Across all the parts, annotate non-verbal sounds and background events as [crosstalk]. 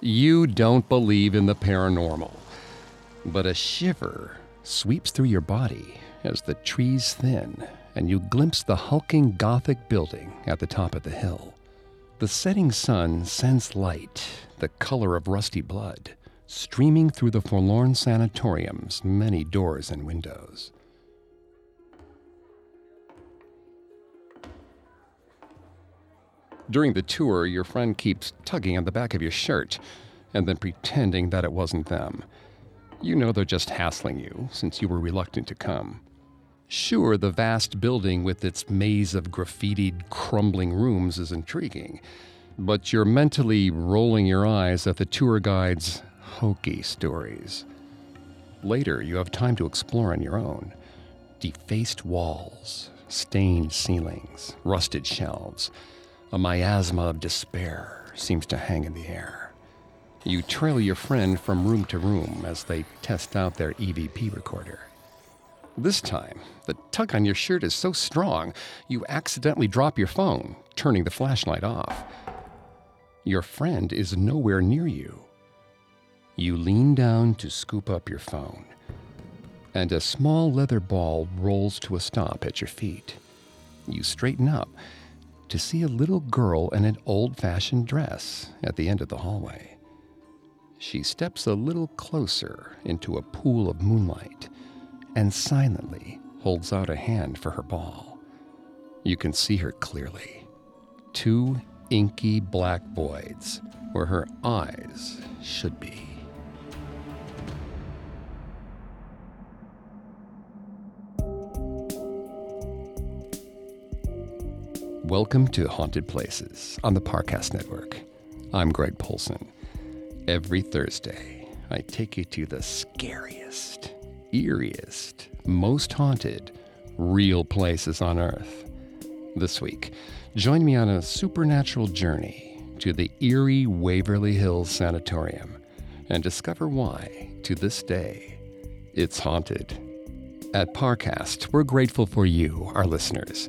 You don't believe in the paranormal. But a shiver sweeps through your body as the trees thin and you glimpse the hulking Gothic building at the top of the hill. The setting sun sends light, the color of rusty blood, streaming through the forlorn sanatorium's many doors and windows. During the tour, your friend keeps tugging on the back of your shirt and then pretending that it wasn't them. You know they're just hassling you since you were reluctant to come. Sure, the vast building with its maze of graffitied, crumbling rooms is intriguing, but you're mentally rolling your eyes at the tour guide's hokey stories. Later, you have time to explore on your own. Defaced walls, stained ceilings, rusted shelves. A miasma of despair seems to hang in the air. You trail your friend from room to room as they test out their EVP recorder. This time, the tug on your shirt is so strong, you accidentally drop your phone, turning the flashlight off. Your friend is nowhere near you. You lean down to scoop up your phone, and a small leather ball rolls to a stop at your feet. You straighten up to see a little girl in an old fashioned dress at the end of the hallway. She steps a little closer into a pool of moonlight and silently holds out a hand for her ball. You can see her clearly. Two inky black voids where her eyes should be. Welcome to Haunted Places on the Parcast Network. I'm Greg Polcyn. Every Thursday, I take you to the scariest eeriest, most haunted, real places on Earth. This week, join me on a supernatural journey to the eerie Waverly Hills Sanatorium and discover why, to this day, it's haunted. At Parcast, we're grateful for you, our listeners.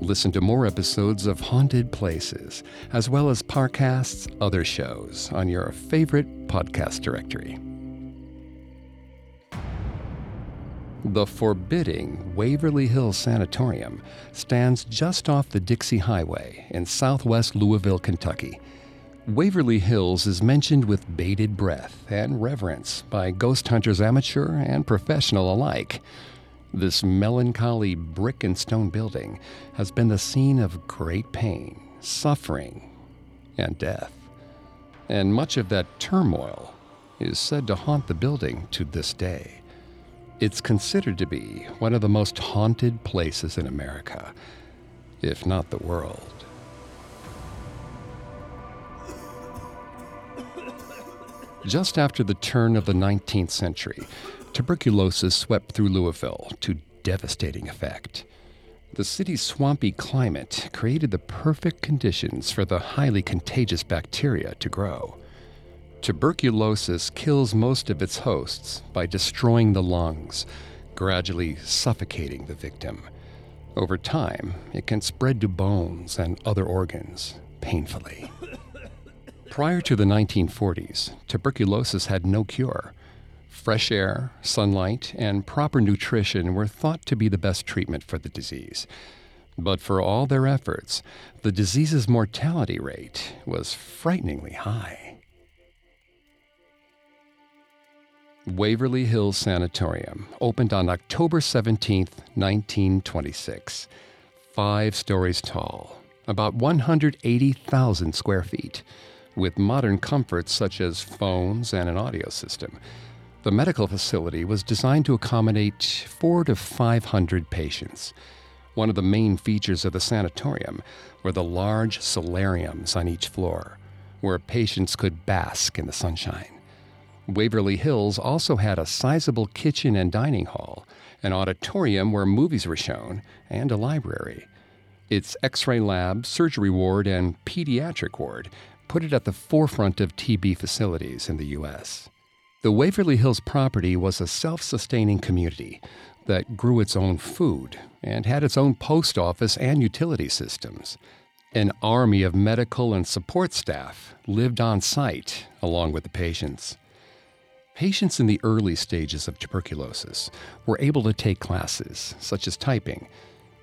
Listen to more episodes of Haunted Places, as well as Parcast's other shows on your favorite podcast directory. The forbidding Waverly Hills Sanatorium stands just off the Dixie Highway in southwest Louisville, Kentucky. Waverly Hills is mentioned with bated breath and reverence by ghost hunters amateur and professional alike. This melancholy brick and stone building has been the scene of great pain, suffering, and death. And much of that turmoil is said to haunt the building to this day. It's considered to be one of the most haunted places in America, if not the world. Just after the turn of the 19th century, tuberculosis swept through Louisville to devastating effect. The city's swampy climate created the perfect conditions for the highly contagious bacteria to grow. Tuberculosis kills most of its hosts by destroying the lungs, gradually suffocating the victim. Over time, it can spread to bones and other organs painfully. [coughs] Prior to the 1940s, tuberculosis had no cure. Fresh air, sunlight, and proper nutrition were thought to be the best treatment for the disease. But for all their efforts, the disease's mortality rate was frighteningly high. Waverly Hills Sanatorium opened on October 17, 1926. Five stories tall, about 180,000 square feet, with modern comforts such as phones and an audio system. The medical facility was designed to accommodate four to 500 patients. One of the main features of the sanatorium were the large solariums on each floor, where patients could bask in the sunshine. Waverly Hills also had a sizable kitchen and dining hall, an auditorium where movies were shown, and a library. Its x ray lab, surgery ward, and pediatric ward put it at the forefront of TB facilities in the U.S. The Waverly Hills property was a self sustaining community that grew its own food and had its own post office and utility systems. An army of medical and support staff lived on site along with the patients. Patients in the early stages of tuberculosis were able to take classes, such as typing,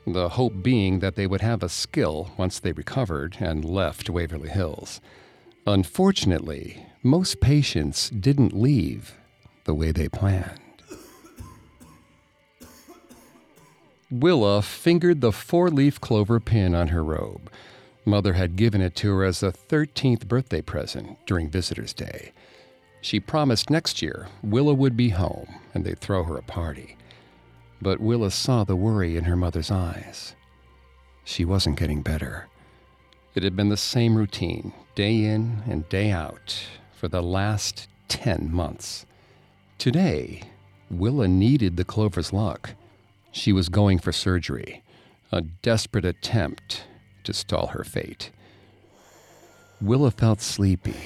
the hope being that they would have a skill once they recovered and left Waverly Hills. Unfortunately, most patients didn't leave the way they planned. Willa fingered the four leaf clover pin on her robe Mother had given it to her as a 13th birthday present during Visitor's Day. She promised next year Willa would be home and they'd throw her a party. But Willa saw the worry in her mother's eyes. She wasn't getting better. It had been the same routine, day in and day out, for the last 10 months. Today, Willa needed the clover's luck. She was going for surgery, a desperate attempt to stall her fate. Willa felt sleepy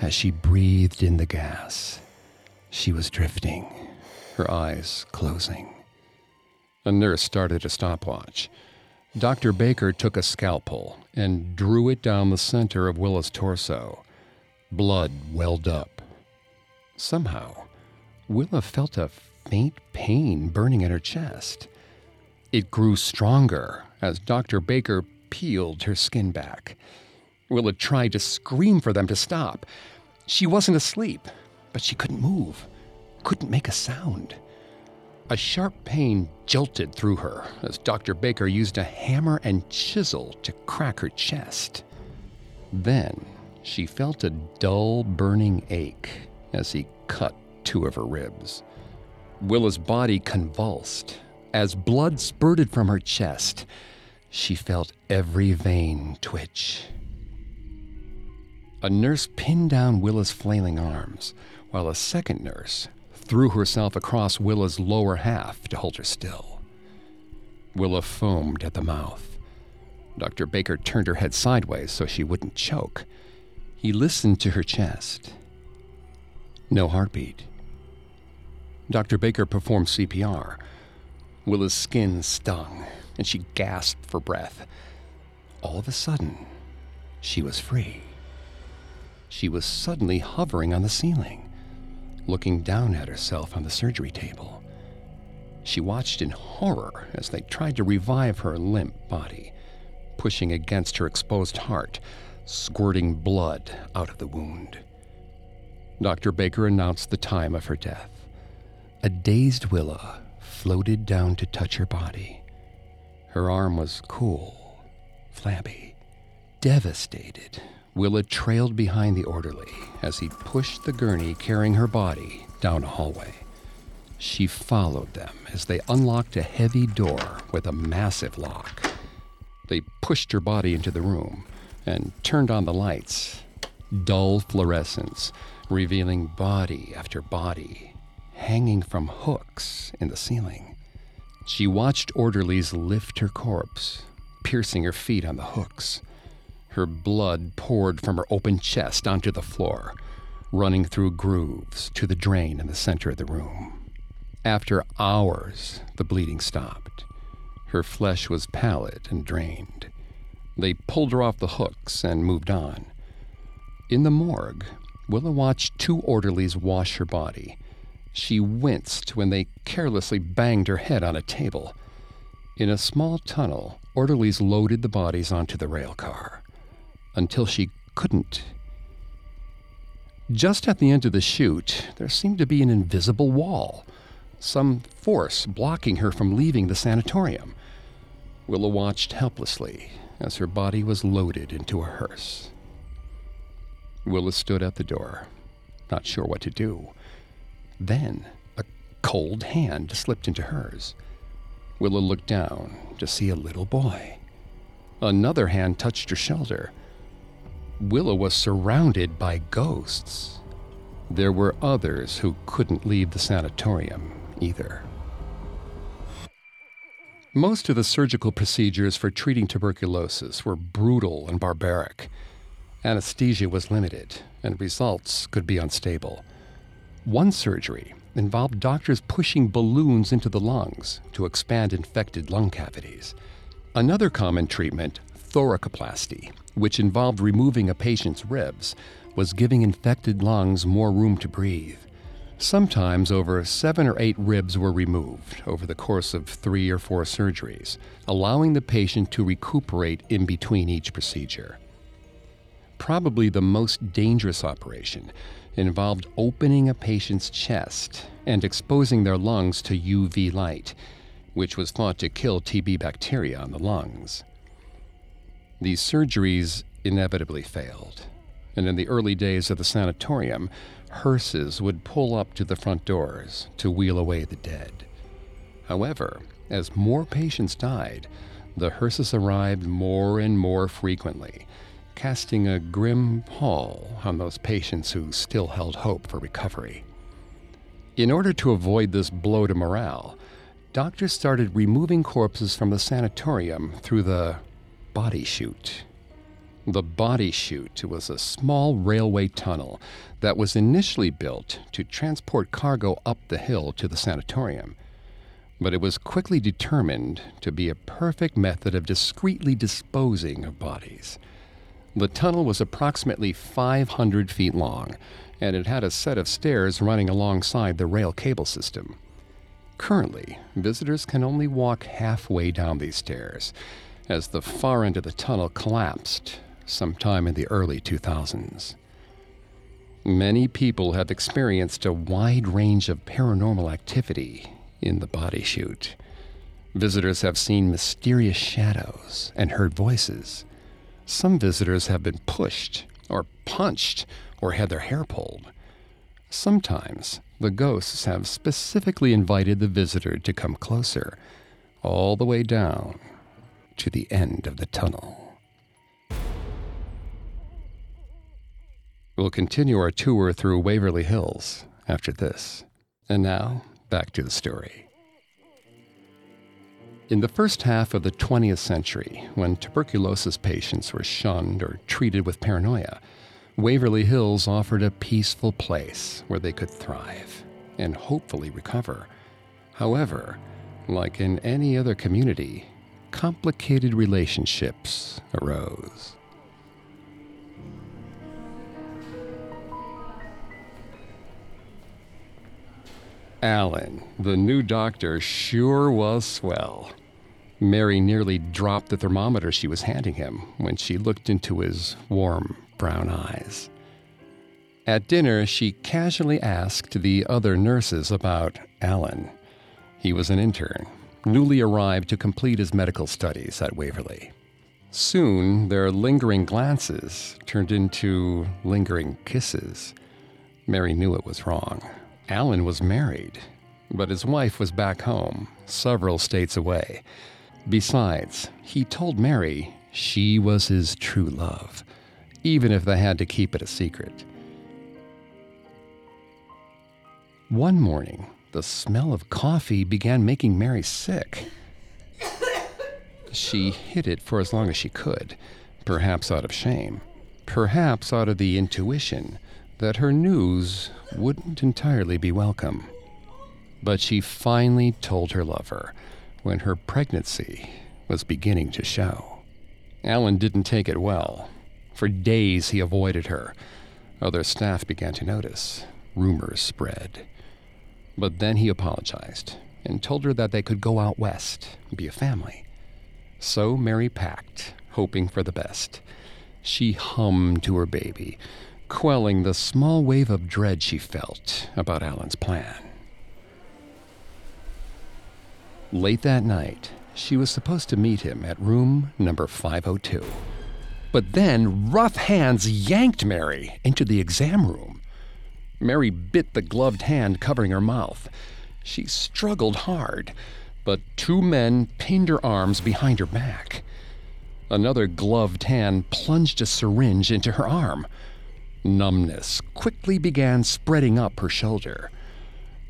as she breathed in the gas. She was drifting, her eyes closing. A nurse started a stopwatch. Dr. Baker took a scalpel and drew it down the center of Willa's torso. Blood welled up. Somehow, Willa felt a faint pain burning in her chest. It grew stronger as Dr. Baker peeled her skin back. Willa tried to scream for them to stop. She wasn't asleep, but she couldn't move, couldn't make a sound. A sharp pain jolted through her as Dr. Baker used a hammer and chisel to crack her chest. Then she felt a dull, burning ache as he cut two of her ribs. Willa's body convulsed as blood spurted from her chest. She felt every vein twitch. A nurse pinned down Willa's flailing arms, while a second nurse threw herself across Willa's lower half to hold her still. Willa foamed at the mouth. Dr. Baker turned her head sideways so she wouldn't choke. He listened to her chest. No heartbeat. Dr. Baker performed CPR. Willa's skin stung and she gasped for breath. All of a sudden, she was free. She was suddenly hovering on the ceiling, looking down at herself on the surgery table. She watched in horror as they tried to revive her limp body, pushing against her exposed heart, squirting blood out of the wound. Dr. Baker announced the time of her death. A dazed Willa floated down to touch her body. Her arm was cool, flabby. Devastated, Willa trailed behind the orderly as he pushed the gurney carrying her body down a hallway. She followed them as they unlocked a heavy door with a massive lock. They pushed her body into the room and turned on the lights. Dull fluorescence, revealing body after body, hanging from hooks in the ceiling. She watched orderlies lift her corpse, piercing her feet on the hooks. Her blood poured from her open chest onto the floor, running through grooves to the drain in the center of the room. After hours, the bleeding stopped. Her flesh was pallid and drained. They pulled her off the hooks and moved on. In the morgue, Willa watched two orderlies wash her body she winced when they carelessly banged her head on a table. In a small tunnel, orderlies loaded the bodies onto the rail car until she couldn't. Just at the end of the chute, there seemed to be an invisible wall, some force blocking her from leaving the sanatorium. Willa watched helplessly as her body was loaded into a hearse. Willa stood at the door, not sure what to do. Then a cold hand slipped into hers. Willa looked down to see a little boy. Another hand touched her shoulder. Willa was surrounded by ghosts. there were others who couldn't leave the sanatorium either. Most of the surgical procedures for treating tuberculosis were brutal and barbaric. Anesthesia was limited, and results could be unstable. One surgery involved doctors pushing balloons into the lungs to expand infected lung cavities. Another common treatment, thoracoplasty, which involved removing a patient's ribs, was giving infected lungs more room to breathe. Sometimes over seven or eight ribs were removed over the course of three or four surgeries, allowing the patient to recuperate in between each procedure. Probably the most dangerous operation involved opening a patient's chest and exposing their lungs to UV light, which was thought to kill TB bacteria on the lungs. These surgeries inevitably failed, and in the early days of the sanatorium, hearses would pull up to the front doors to wheel away the dead. However, as more patients died, the hearses arrived more and more frequently, casting a grim pall on those patients who still held hope for recovery. In order to avoid this blow to morale, doctors started removing corpses from the sanatorium through the body chute. The body chute was a small railway tunnel that was initially built to transport cargo up the hill to the sanatorium. But it was quickly determined to be a perfect method of discreetly disposing of bodies. The tunnel was approximately 500 feet long, and it had a set of stairs running alongside the rail cable system. Currently, visitors can only walk halfway down these stairs, as the far end of the tunnel collapsed sometime in the early 2000s. Many people have experienced a wide range of paranormal activity in the body chute. Visitors have seen mysterious shadows and heard voices. Some visitors have been pushed or punched or had their hair pulled. Sometimes the ghosts have specifically invited the visitor to come closer, all the way down to the end of the tunnel. We'll continue our tour through Waverly Hills after this. And now, back to the story. In the first half of the 20th century, when tuberculosis patients were shunned or treated with paranoia, Waverly Hills offered a peaceful place where they could thrive and hopefully recover. However, like in any other community, complicated relationships arose. Alan, the new doctor, sure was swell. Mary nearly dropped the thermometer she was handing him when she looked into his warm brown eyes. At dinner, she casually asked the other nurses about Alan. He was an intern, newly arrived to complete his medical studies at Waverly. Soon, their lingering glances turned into lingering kisses. Mary knew it was wrong. Alan was married, but his wife was back home, several states away. Besides, he told Mary she was his true love, even if they had to keep it a secret. One morning, the smell of coffee began making Mary sick. She hid it for as long as she could, perhaps out of shame, perhaps out of the intuition that her news wouldn't entirely be welcome. But she finally told her lover when her pregnancy was beginning to show. Alan didn't take it well. For days he avoided her. Other staff began to notice. Rumors spread. But then he apologized and told her that they could go out west be a family. So Mary packed, hoping for the best. She hummed to her baby, quelling the small wave of dread she felt about Alan's plan. Late that night, she was supposed to meet him at room number 502. But then rough hands yanked Mary into the exam room. Mary bit the gloved hand covering her mouth. She struggled hard, but two men pinned her arms behind her back. Another gloved hand plunged a syringe into her arm. Numbness quickly began spreading up her shoulder.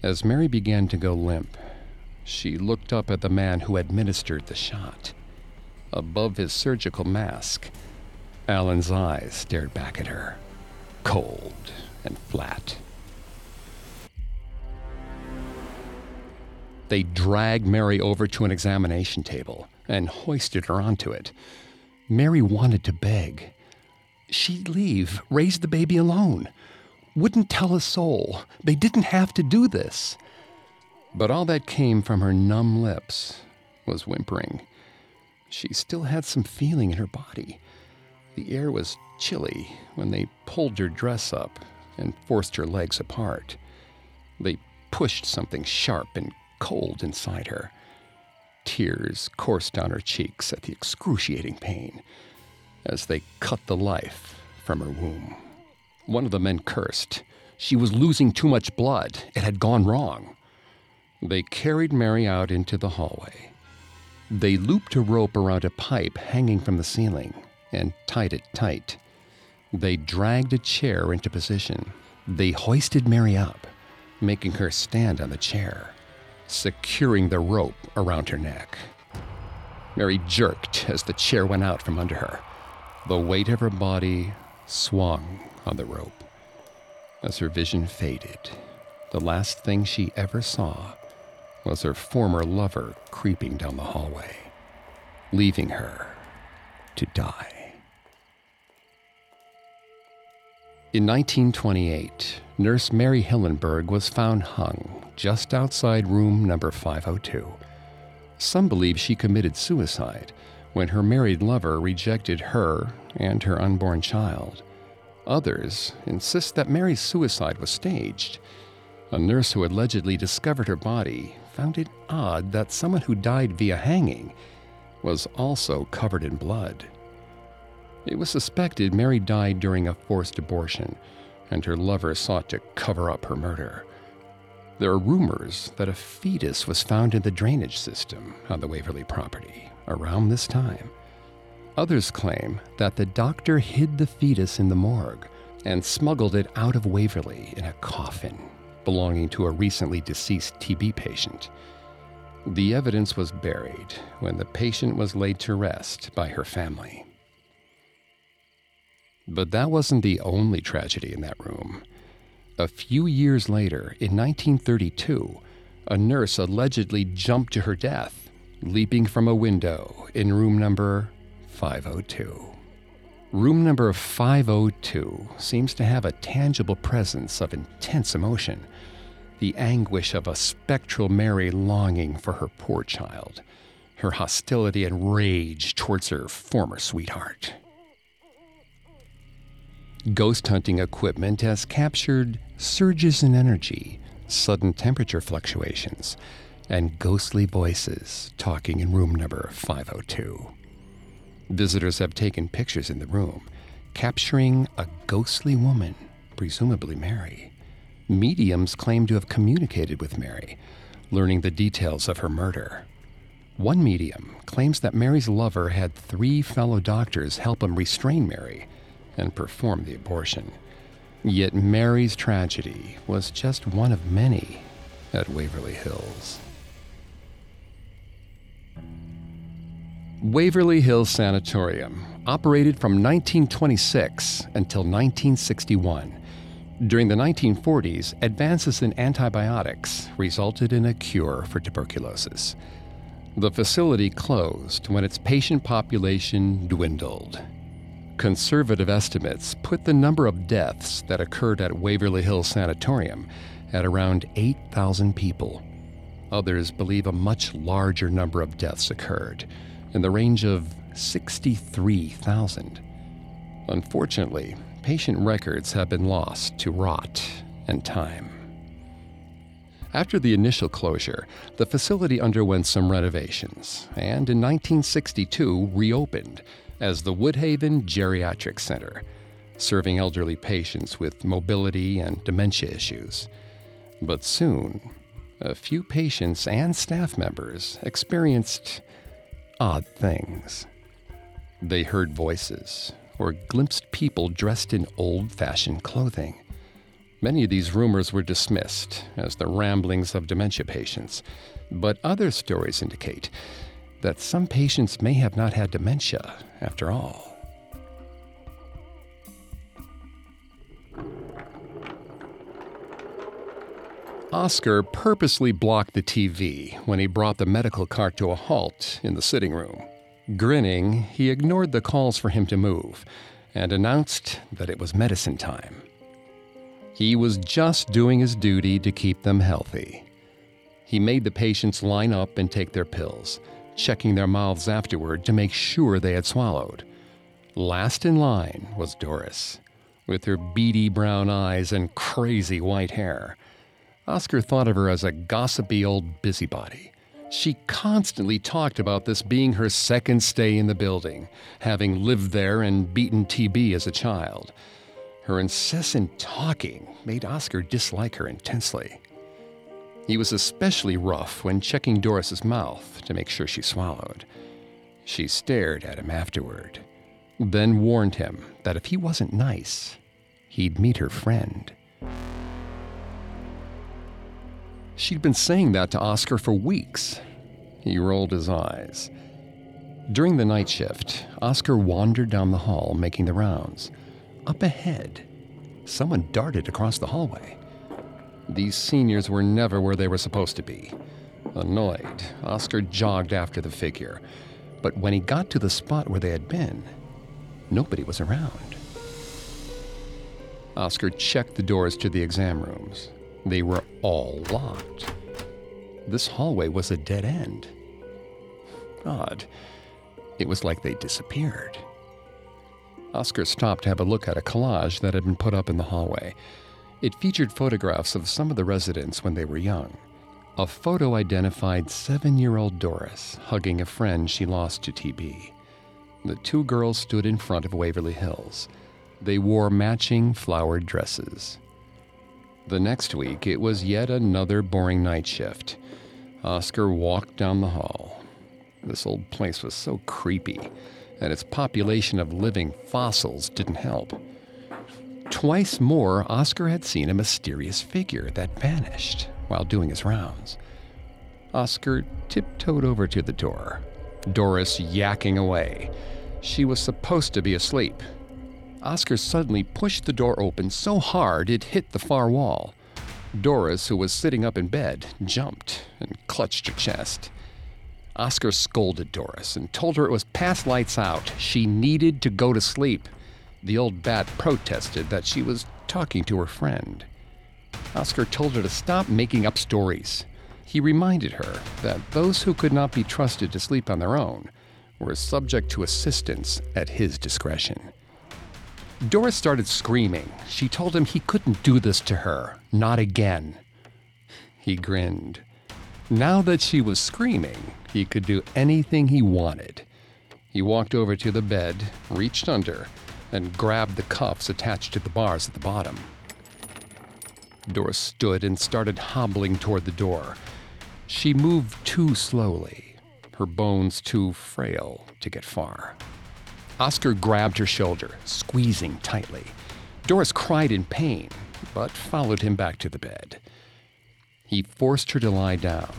As Mary began to go limp, she looked up at the man who administered the shot. Above his surgical mask, Alan's eyes stared back at her, cold and flat. They dragged Mary over to an examination table and hoisted her onto it. Mary wanted to beg. She'd leave, raise the baby alone. Wouldn't tell a soul. They didn't have to do this. But all that came from her numb lips was whimpering. She still had some feeling in her body. The air was chilly when they pulled her dress up and forced her legs apart. They pushed something sharp and cold inside her. Tears coursed down her cheeks at the excruciating pain as they cut the life from her womb. One of the men cursed. She was losing too much blood. It had gone wrong. They carried Mary out into the hallway. They looped a rope around a pipe hanging from the ceiling and tied it tight. They dragged a chair into position. They hoisted Mary up, making her stand on the chair, securing the rope around her neck. Mary jerked as the chair went out from under her. The weight of her body swung on the rope. As her vision faded, the last thing she ever saw was her former lover creeping down the hallway, leaving her to die. In 1928, nurse Mary Hillenberg was found hung just outside room number 502. Some believe she committed suicide when her married lover rejected her and her unborn child. Others insist that Mary's suicide was staged. A nurse who allegedly discovered her body found it odd that someone who died via hanging was also covered in blood. It was suspected Mary died during a forced abortion, and her lover sought to cover up her murder. There are rumors that a fetus was found in the drainage system on the Waverly property around this time. Others claim that the doctor hid the fetus in the morgue and smuggled it out of Waverly in a coffin belonging to a recently deceased TB patient. The evidence was buried when the patient was laid to rest by her family. But that wasn't the only tragedy in that room. A few years later, in 1932, a nurse allegedly jumped to her death, leaping from a window in room number 502. Room number 502 seems to have a tangible presence of intense emotion, the anguish of a spectral Mary longing for her poor child, her hostility and rage towards her former sweetheart. Ghost hunting equipment has captured surges in energy, sudden temperature fluctuations, and ghostly voices talking in room number 502. Visitors have taken pictures in the room, capturing a ghostly woman, presumably Mary. Mediums claim to have communicated with Mary, learning the details of her murder. One medium claims that Mary's lover had three fellow doctors help him restrain Mary and perform the abortion. Yet Mary's tragedy was just one of many at Waverly Hills. Waverly Hills Sanatorium operated from 1926 until 1961. During the 1940s, advances in antibiotics resulted in a cure for tuberculosis. The facility closed when its patient population dwindled. Conservative estimates put the number of deaths that occurred at Waverly Hills Sanatorium at around 8,000 people. Others believe a much larger number of deaths occurred in the range of 63,000. Unfortunately, patient records have been lost to rot and time. After the initial closure, the facility underwent some renovations and in 1962 reopened as the Woodhaven Geriatric Center, serving elderly patients with mobility and dementia issues. But soon, a few patients and staff members experienced odd things. They heard voices, or glimpsed people dressed in old fashioned clothing. Many of these rumors were dismissed as the ramblings of dementia patients, but other stories indicate that some patients may have not had dementia after all. Oscar purposely blocked the TV when he brought the medical cart to a halt in the sitting room. Grinning, he ignored the calls for him to move and announced that it was medicine time. He was just doing his duty to keep them healthy. He made the patients line up and take their pills, checking their mouths afterward to make sure they had swallowed. Last in line was Doris, with her beady brown eyes and crazy white hair. Oscar thought of her as a gossipy old busybody. She constantly talked about this being her second stay in the building, having lived there and beaten TB as a child. Her incessant talking made Oscar dislike her intensely. He was especially rough when checking Doris's mouth to make sure she swallowed. She stared at him afterward, then warned him that if he wasn't nice, he'd meet her friend. She'd been saying that to Oscar for weeks. He rolled his eyes. During the night shift, Oscar wandered down the hall, making the rounds. Up ahead, someone darted across the hallway. These seniors were never where they were supposed to be. Annoyed, Oscar jogged after the figure. But when he got to the spot where they had been, nobody was around. Oscar checked the doors to the exam rooms. They were all locked. This hallway was a dead end. Odd. It was like they disappeared. Oscar stopped to have a look at a collage that had been put up in the hallway. It featured photographs of some of the residents when they were young. A photo identified seven year old Doris hugging a friend she lost to TB. The two girls stood in front of Waverly Hills. They wore matching flowered dresses. The next week, it was yet another boring night shift. Oscar walked down the hall. This old place was so creepy, and its population of living fossils didn't help. Twice more, Oscar had seen a mysterious figure that vanished while doing his rounds. Oscar tiptoed over to the door, Doris yakking away. She was supposed to be asleep, Oscar suddenly pushed the door open so hard it hit the far wall. Doris, who was sitting up in bed, jumped and clutched her chest. Oscar scolded Doris and told her it was past lights out. She needed to go to sleep. The old bat protested that she was talking to her friend. Oscar told her to stop making up stories. He reminded her that those who could not be trusted to sleep on their own were subject to assistance at his discretion. Doris started screaming. She told him he couldn't do this to her. Not again. He grinned. Now that she was screaming, he could do anything he wanted. He walked over to the bed, reached under, and grabbed the cuffs attached to the bars at the bottom. Doris stood and started hobbling toward the door. She moved too slowly, her bones too frail to get far. Oscar grabbed her shoulder, squeezing tightly. Doris cried in pain, but followed him back to the bed. He forced her to lie down,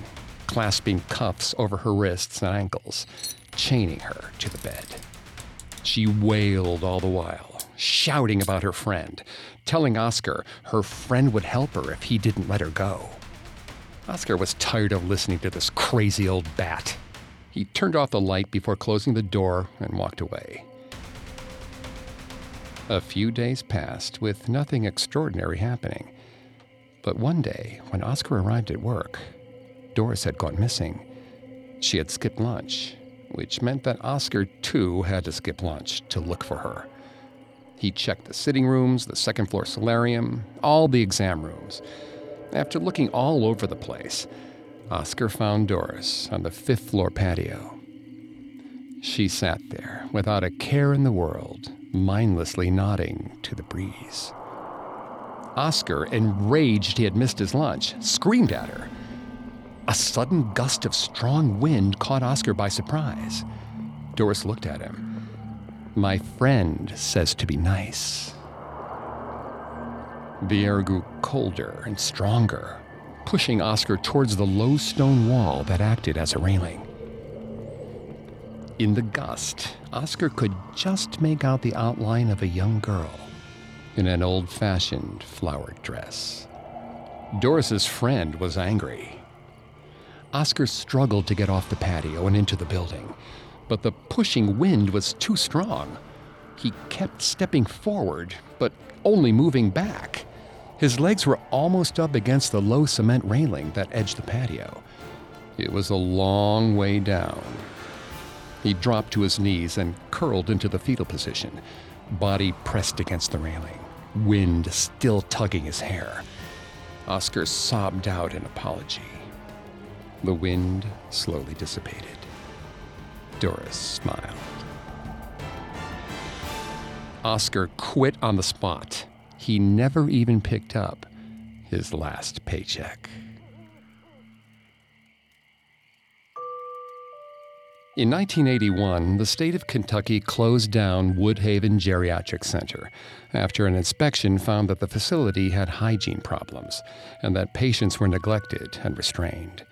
clasping cuffs over her wrists and ankles, chaining her to the bed. She wailed all the while, shouting about her friend, telling Oscar her friend would help her if he didn't let her go. Oscar was tired of listening to this crazy old bat. He turned off the light before closing the door and walked away. A few days passed with nothing extraordinary happening. But one day, when Oscar arrived at work, Doris had gone missing. She had skipped lunch, which meant that Oscar too had to skip lunch to look for her. He checked the sitting rooms, the second floor solarium, all the exam rooms. After looking all over the place, Oscar found Doris on the fifth floor patio. She sat there without a care in the world, mindlessly nodding to the breeze. Oscar, enraged he had missed his lunch, screamed at her. A sudden gust of strong wind caught Oscar by surprise. Doris looked at him. My friend says to be nice. The air grew colder and stronger, pushing Oscar towards the low stone wall that acted as a railing. In the gust, Oscar could just make out the outline of a young girl in an old fashioned flowered dress. Doris's friend was angry. Oscar struggled to get off the patio and into the building, but the pushing wind was too strong. He kept stepping forward, but only moving back. His legs were almost up against the low cement railing that edged the patio. It was a long way down. He dropped to his knees and curled into the fetal position, body pressed against the railing, wind still tugging his hair. Oscar sobbed out an apology. The wind slowly dissipated. Doris smiled. Oscar quit on the spot he never even picked up his last paycheck. In 1981, the state of Kentucky closed down Woodhaven Geriatric Center after an inspection found that the facility had hygiene problems and that patients were neglected and restrained.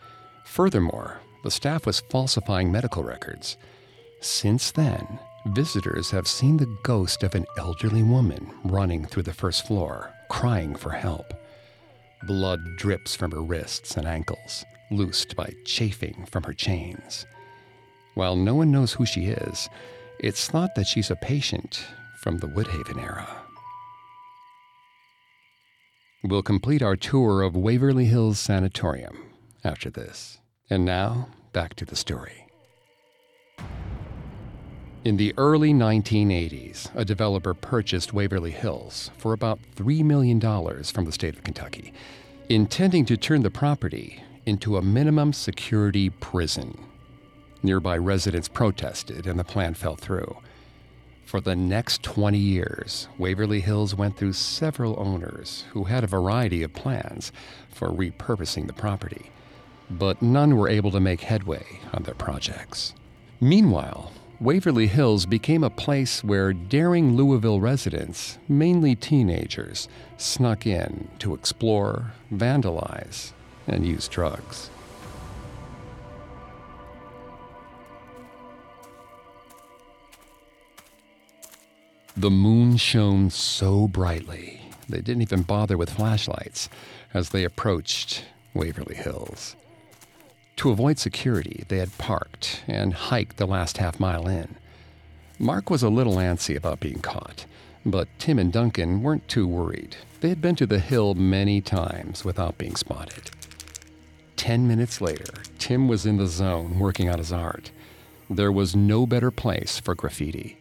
Furthermore, the staff was falsifying medical records. Since then, Visitors have seen the ghost of an elderly woman running through the first floor, crying for help. Blood drips from her wrists and ankles, loosed by chafing from her chains. While no one knows who she is, it's thought that she's a patient from the Woodhaven era. We'll complete our tour of Waverly Hills Sanatorium after this. And now, back to the story. In the early 1980s, a developer purchased Waverly Hills for about $3 million from the state of Kentucky, intending to turn the property into a minimum security prison. Nearby residents protested, and the plan fell through. For the next 20 years, Waverly Hills went through several owners who had a variety of plans for repurposing the property, but none were able to make headway on their projects. Meanwhile, Waverly Hills became a place where daring Louisville residents, mainly teenagers, snuck in to explore, vandalize, and use drugs. The moon shone so brightly, they didn't even bother with flashlights as they approached Waverly Hills. To avoid security, they had parked and hiked the last half mile in. Mark was a little antsy about being caught, but Tim and Duncan weren't too worried. They had been to the hill many times without being spotted. Ten minutes later, Tim was in the zone working on his art. There was no better place for graffiti.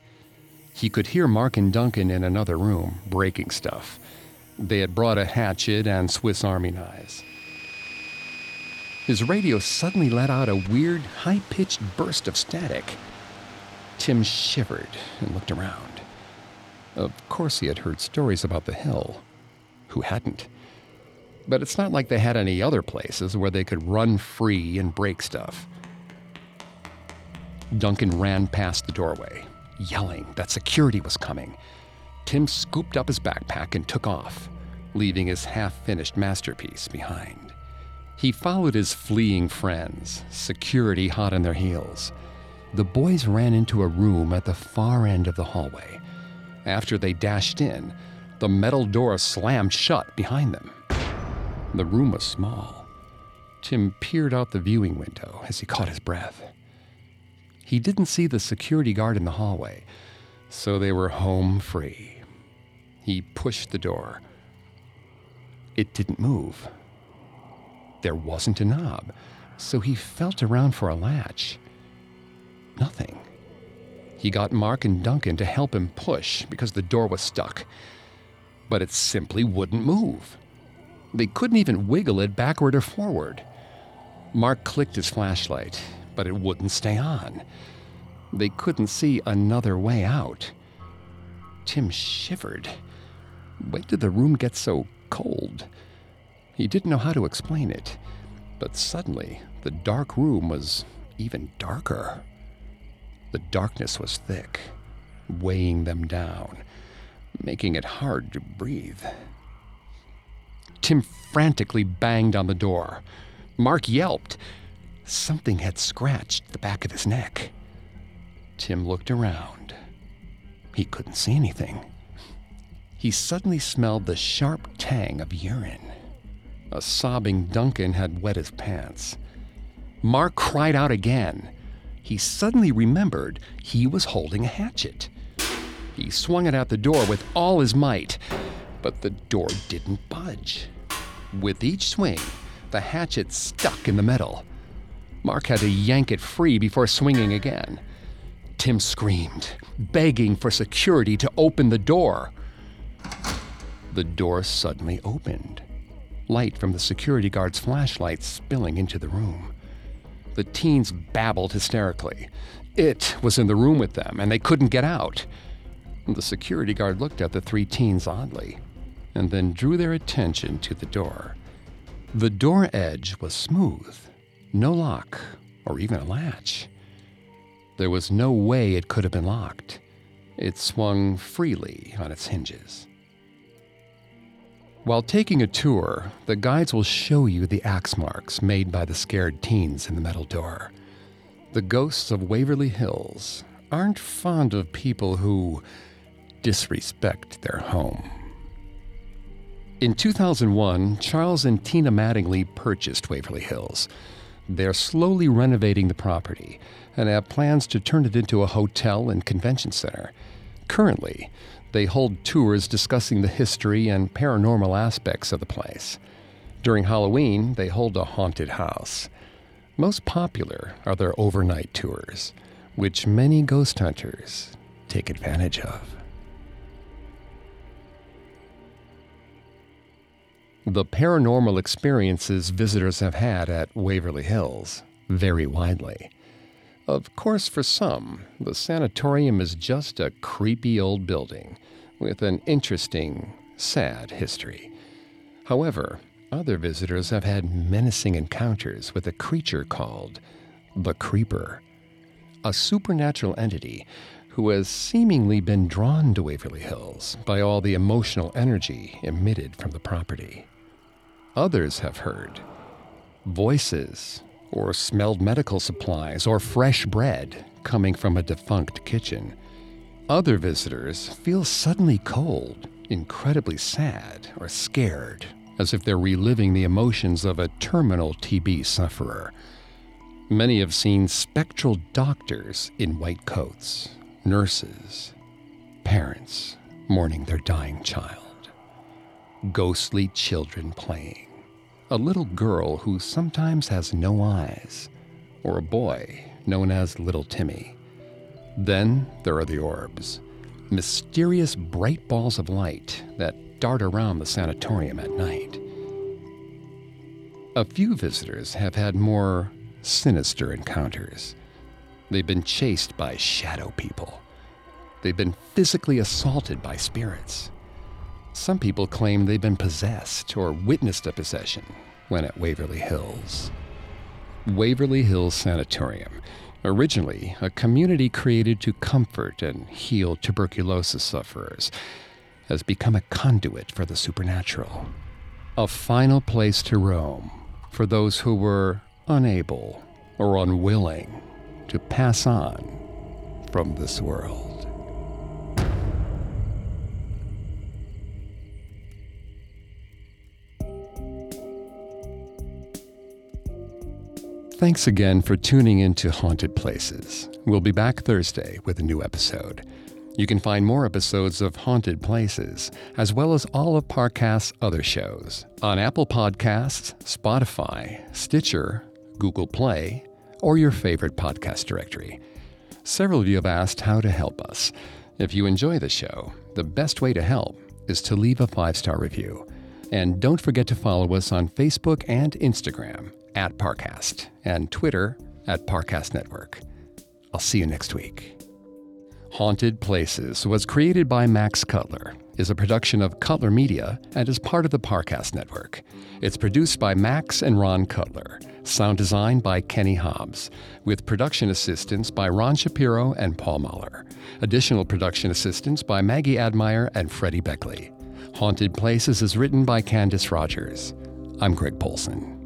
He could hear Mark and Duncan in another room breaking stuff. They had brought a hatchet and Swiss Army knives. His radio suddenly let out a weird, high pitched burst of static. Tim shivered and looked around. Of course, he had heard stories about the hill. Who hadn't? But it's not like they had any other places where they could run free and break stuff. Duncan ran past the doorway, yelling that security was coming. Tim scooped up his backpack and took off, leaving his half finished masterpiece behind. He followed his fleeing friends, security hot on their heels. The boys ran into a room at the far end of the hallway. After they dashed in, the metal door slammed shut behind them. The room was small. Tim peered out the viewing window as he caught his breath. He didn't see the security guard in the hallway, so they were home free. He pushed the door. It didn't move. There wasn't a knob, so he felt around for a latch. Nothing. He got Mark and Duncan to help him push because the door was stuck. But it simply wouldn't move. They couldn't even wiggle it backward or forward. Mark clicked his flashlight, but it wouldn't stay on. They couldn't see another way out. Tim shivered. When did the room get so cold? He didn't know how to explain it, but suddenly the dark room was even darker. The darkness was thick, weighing them down, making it hard to breathe. Tim frantically banged on the door. Mark yelped. Something had scratched the back of his neck. Tim looked around. He couldn't see anything. He suddenly smelled the sharp tang of urine. A sobbing Duncan had wet his pants. Mark cried out again. He suddenly remembered he was holding a hatchet. He swung it out the door with all his might, but the door didn't budge. With each swing, the hatchet stuck in the metal. Mark had to yank it free before swinging again. Tim screamed, begging for security to open the door. The door suddenly opened, light from the security guard's flashlight spilling into the room. The teens babbled hysterically. It was in the room with them, and they couldn't get out. The security guard looked at the three teens oddly, and then drew their attention to the door. The door edge was smooth, no lock or even a latch. There was no way it could have been locked. It swung freely on its hinges. While taking a tour, the guides will show you the axe marks made by the scared teens in the metal door. The ghosts of Waverly Hills aren't fond of people who disrespect their home. In 2001, Charles and Tina Mattingly purchased Waverly Hills. They're slowly renovating the property and have plans to turn it into a hotel and convention center. Currently, they hold tours discussing the history and paranormal aspects of the place. During Halloween, they hold a haunted house. Most popular are their overnight tours, which many ghost hunters take advantage of. The paranormal experiences visitors have had at Waverly Hills vary widely. Of course, for some, the sanatorium is just a creepy old building with an interesting, sad history. However, other visitors have had menacing encounters with a creature called the Creeper, a supernatural entity who has seemingly been drawn to Waverly Hills by all the emotional energy emitted from the property. Others have heard voices, or smelled medical supplies, or fresh bread coming from a defunct kitchen. Other visitors feel suddenly cold, incredibly sad, or scared, as if they're reliving the emotions of a terminal TB sufferer. Many have seen spectral doctors in white coats, nurses, parents mourning their dying child ghostly children playing. A little girl who sometimes has no eyes, or a boy known as Little Timmy. Then there are the orbs, mysterious bright balls of light that dart around the sanatorium at night. A few visitors have had more sinister encounters. They've been chased by shadow people. They've been physically assaulted by spirits. Some people claim they've been possessed or witnessed a possession when at Waverly Hills. Waverly Hills Sanatorium, originally a community created to comfort and heal tuberculosis sufferers, has become a conduit for the supernatural. A final place to roam for those who were unable or unwilling to pass on from this world. Thanks again for tuning in to Haunted Places. We'll be back Thursday with a new episode. You can find more episodes of Haunted Places, as well as all of Parcast's other shows, on Apple Podcasts, Spotify, Stitcher, Google Play, or your favorite podcast directory. Several of you have asked how to help us. If you enjoy the show, the best way to help is to leave a five star review. And don't forget to follow us on Facebook and Instagram at Parcast and Twitter at Parcast Network. I'll see you next week. Haunted Places was created by Max Cutler. is a production of Cutler Media and is part of the Parcast Network. It's produced by Max and Ron Cutler, sound design by Kenny Hobbs, with production assistance by Ron Shapiro and Paul Muller. Additional production assistance by Maggie Admire and Freddie Beckley. Haunted Places is written by Candice Rogers. I'm Greg Polcyn.